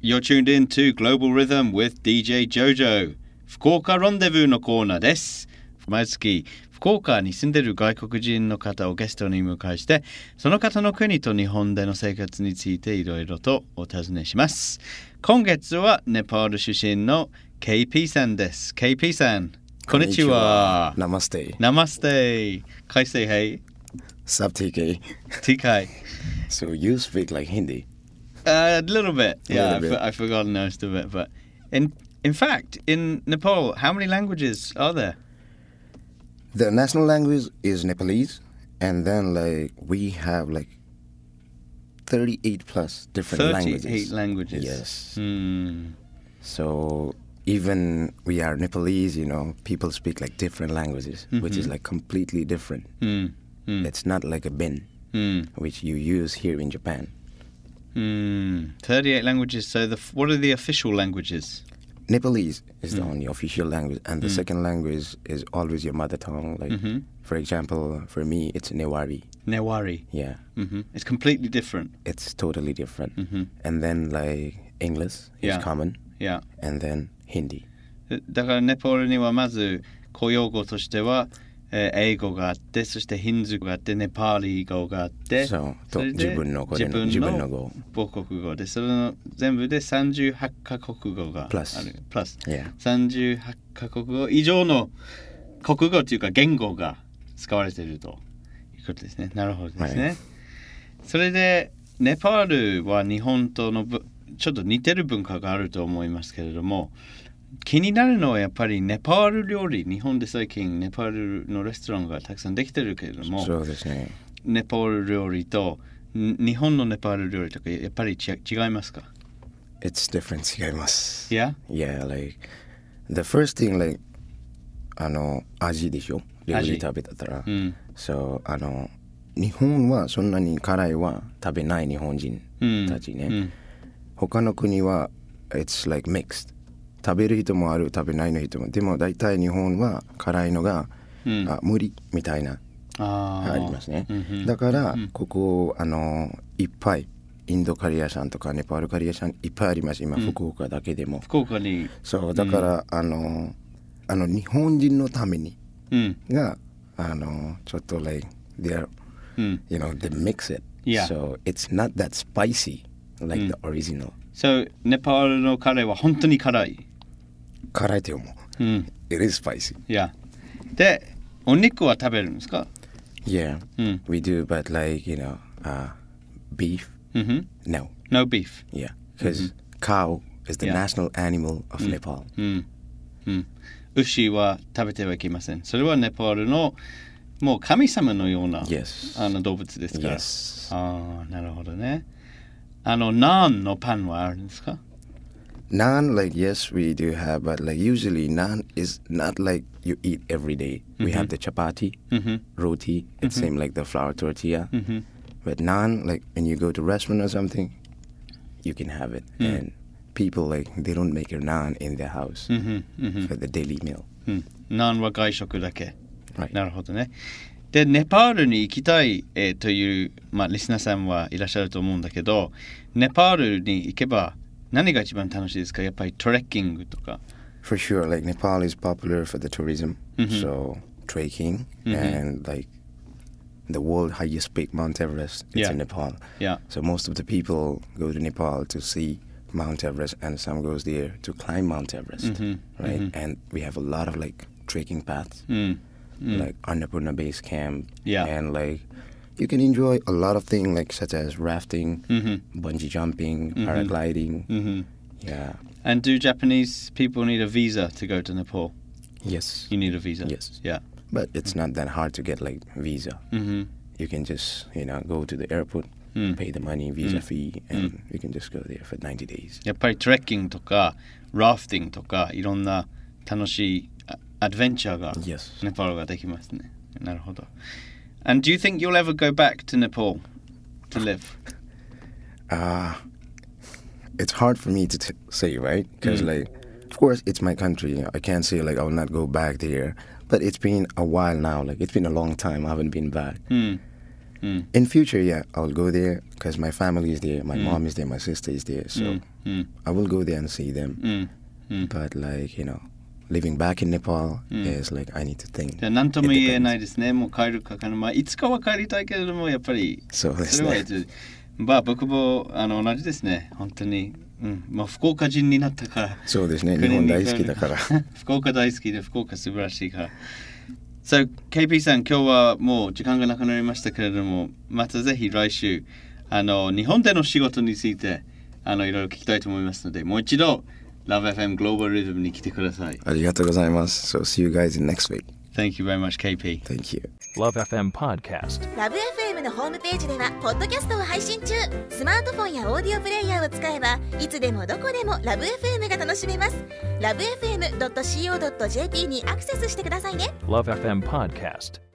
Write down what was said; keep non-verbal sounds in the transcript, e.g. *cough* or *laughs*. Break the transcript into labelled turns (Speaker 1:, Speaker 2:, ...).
Speaker 1: You're tuned in to Global Rhythm with DJ Jojo. 福岡ロンデブーのコーナーです。毎月福岡に住んでいる外国人の方をゲストに迎えしてその方の国と日本での生活についていろいろとお尋ねします。今月はネパール出身の KP さんです。KP さんこんにちは。
Speaker 2: Namaste.
Speaker 1: Namaste 海星 hey
Speaker 2: Sub TK.
Speaker 1: TK
Speaker 2: So you speak like Hindi.
Speaker 1: Uh, a little bit.
Speaker 2: A
Speaker 1: Yeah,
Speaker 2: little bit.
Speaker 1: I've forgotten most of it. But in in fact, in Nepal, how many languages are there?
Speaker 2: The national language is Nepalese, and then like we have like 38 plus different
Speaker 1: Thirty-eight
Speaker 2: languages.
Speaker 1: languages.
Speaker 2: Yes.
Speaker 1: Hmm.
Speaker 2: So even we are Nepalese, you know, people speak like different languages, which is
Speaker 1: Mhm.
Speaker 2: like completely different.
Speaker 1: Hmm.
Speaker 2: It's not like a bin,
Speaker 1: Hmm.
Speaker 2: which you use here in Japan.
Speaker 1: Hmm. Thirty-eight languages. So the f- what are the official languages?
Speaker 2: Nepalese is the
Speaker 1: Mm.
Speaker 2: only official language, and the
Speaker 1: Mm.
Speaker 2: second language is always your mother tongue. Like,
Speaker 1: hmm
Speaker 2: for example, for me, it's Newari.
Speaker 1: Newari.
Speaker 2: Yeah,
Speaker 1: hmm It's completely different.
Speaker 2: it's totally different.
Speaker 1: hmm
Speaker 2: And then like English
Speaker 1: Yeah.
Speaker 2: is common,
Speaker 1: Yeah.
Speaker 2: and then Hindi.
Speaker 1: だからネパールにはまず公用語としては、 えー英語があってそしてヒンズー語があってネパーリー語があって
Speaker 2: そう自分の
Speaker 1: 自分の
Speaker 2: 語。
Speaker 1: 母国語でその全部で38カ国語がある
Speaker 2: プラス。
Speaker 1: プラス。
Speaker 2: Yeah.
Speaker 1: 38カ国語以上の国語というか言語が使われていると。いうことですね。なるほどですね、
Speaker 2: はい。
Speaker 1: それでネパールは日本とのぶちょっと似てる文化があると思いますけれども気になるのはやっぱりネパール料理日本で最近ネパールのレストランがたくさんできてるけれども
Speaker 2: そうですね。
Speaker 1: ネパール料理とん日本のネパール料理とかやっぱりち違いますか
Speaker 2: ？It's different 違います。
Speaker 1: Yeah?
Speaker 2: Yeah, like the first thing like あの味でしょ？料理
Speaker 1: 味
Speaker 2: 食べたら。
Speaker 1: うん。
Speaker 2: So あの日本はそんなに辛いは食べない日本人
Speaker 1: うん。
Speaker 2: たちね。
Speaker 1: うん
Speaker 2: 他の国は it's like mixed 食べる人もある食べないの人も。でも大体日本は辛いのが、
Speaker 1: うん。
Speaker 2: あ無理みたいな
Speaker 1: あ
Speaker 2: りますね、
Speaker 1: うんうん。
Speaker 2: だから、
Speaker 1: うん
Speaker 2: ここあのいっぱいインドカレー屋さんとかネパールカレー屋さんいっぱいあります。今、
Speaker 1: うん。
Speaker 2: 福岡だけでも。
Speaker 1: 福岡に、
Speaker 2: そうだから、あのあの日本人のために
Speaker 1: うん。
Speaker 2: があのちょっと like they're
Speaker 1: うん、
Speaker 2: you know they mix it.
Speaker 1: Yeah.
Speaker 2: so it's not that spicy like the original、
Speaker 1: So ネパールのカレーは本当に辛い。
Speaker 2: 辛いと思う
Speaker 1: うん。
Speaker 2: it is spicy
Speaker 1: いや。で、お肉は食べるんですか
Speaker 2: Yeah,
Speaker 1: うん。
Speaker 2: we do, but like you know, uh, beef,
Speaker 1: うんふん。
Speaker 2: no.
Speaker 1: No beef.
Speaker 2: Yeah, because cow is the
Speaker 1: Yeah.
Speaker 2: national animal of Nepal.
Speaker 1: うん。うん。牛は食べてはいけません。それはネパールのもう神様のような
Speaker 2: Yes.
Speaker 1: あの動物ですから。
Speaker 2: Yes.
Speaker 1: ああ、なるほどね。あの、ナンのパンはあるんですか
Speaker 2: Naan, like yes, we do have, but like usually naan is not like you eat every day. We have the chapati,
Speaker 1: うんふん。
Speaker 2: roti. It's same like the flour tortilla.
Speaker 1: うんふん。
Speaker 2: But naan, like when you go to restaurant or something, you can have it. And people like they don't make a naan in their house
Speaker 1: うんふん。うんふん
Speaker 2: for the daily meal.
Speaker 1: うん、ナンは外食だけ。
Speaker 2: Right.
Speaker 1: なるほどね。で、ネパールに行きたい、えーという、まあ、リスナーさんはいらっしゃると思うんだけど、ネパールに行けば 何が一番楽しいですかやっぱりトレッキングとか。
Speaker 2: For sure, like Nepal is popular for the tourism,
Speaker 1: Mhm.
Speaker 2: so trekking
Speaker 1: Mhm.
Speaker 2: and like the world highest peak, Mount Everest, it's
Speaker 1: Yeah.
Speaker 2: in Nepal.
Speaker 1: いや、
Speaker 2: So most of the people go to Nepal to see Mount Everest, and some goes there to climb Mount Everest,
Speaker 1: Mhm.
Speaker 2: right?
Speaker 1: Mhm.
Speaker 2: And we have a lot of like trekking paths,
Speaker 1: うん。うん、
Speaker 2: like Annapurna Base Camp,
Speaker 1: Yeah.
Speaker 2: and like you can enjoy a lot of things like such as rafting,
Speaker 1: うんふん。
Speaker 2: bungee jumping,
Speaker 1: Mhm.
Speaker 2: paragliding.
Speaker 1: うんふん。
Speaker 2: Yeah.
Speaker 1: And do Japanese people need a visa to go to Nepal?
Speaker 2: Yes.
Speaker 1: You need a visa?
Speaker 2: Yes.
Speaker 1: Yeah.
Speaker 2: But it's not that hard to get like visa.
Speaker 1: うんふん。
Speaker 2: You can just, you know, go to the airport,
Speaker 1: うん。
Speaker 2: pay the money, visa
Speaker 1: Mm.
Speaker 2: fee, and you can just go there for 90 days.
Speaker 1: やっぱりトレッキングとか、ラフティングとか、いろんな楽しいあアドベンチャーが
Speaker 2: Yes.
Speaker 1: ネパールができますね。なるほど。 and do you think you'll ever go back to Nepal to live? *laughs*
Speaker 2: Uh, it's hard for me to t- say, right? Because,
Speaker 1: mm.
Speaker 2: like, of course, it's my country. I can't say, like, I will not go back there. But it's been a while now. Like, it's been a long time. I haven't been back.
Speaker 1: Mm. Mm.
Speaker 2: In future, yeah, I'll go there because my family is there. My
Speaker 1: hmm.
Speaker 2: mom is there. My sister is there. So
Speaker 1: hmm. Hmm.
Speaker 2: I will go there and see them. But, like, you know, living back in Nepal
Speaker 1: Mm.
Speaker 2: is like I need to think.
Speaker 1: じゃあ何とも言えないですね。もう帰るかかまあいつかは帰りたいけれどもやっぱり
Speaker 2: そうですね
Speaker 1: まあ僕もあの同じですね。本当に、うん、まあ福岡人になったから。
Speaker 2: そうですね。日本大好きだから。*laughs*
Speaker 1: 福岡大好きで福岡素晴らしいから。So, KP さん、今日はもう時間がなくなりましたけれども、またぜひ来週、あの日本での仕事についてあのいろいろ聞きたいと思いますので、もう一度 LoveFM Global Rhythm に来てください。
Speaker 2: ありがとうございます。So see you guys in next week.
Speaker 1: Thank you very much, KP.
Speaker 2: Thank you.
Speaker 3: Love FM Podcast.
Speaker 4: ラブ f m のホームページではポッドキャストを配信中スマートフォンやオーディオプレイヤーを使えばいつでもどこでもラブ f m が楽しめますラブ FM.co.jp にアクセスしてくださいね
Speaker 3: Love FM Podcast.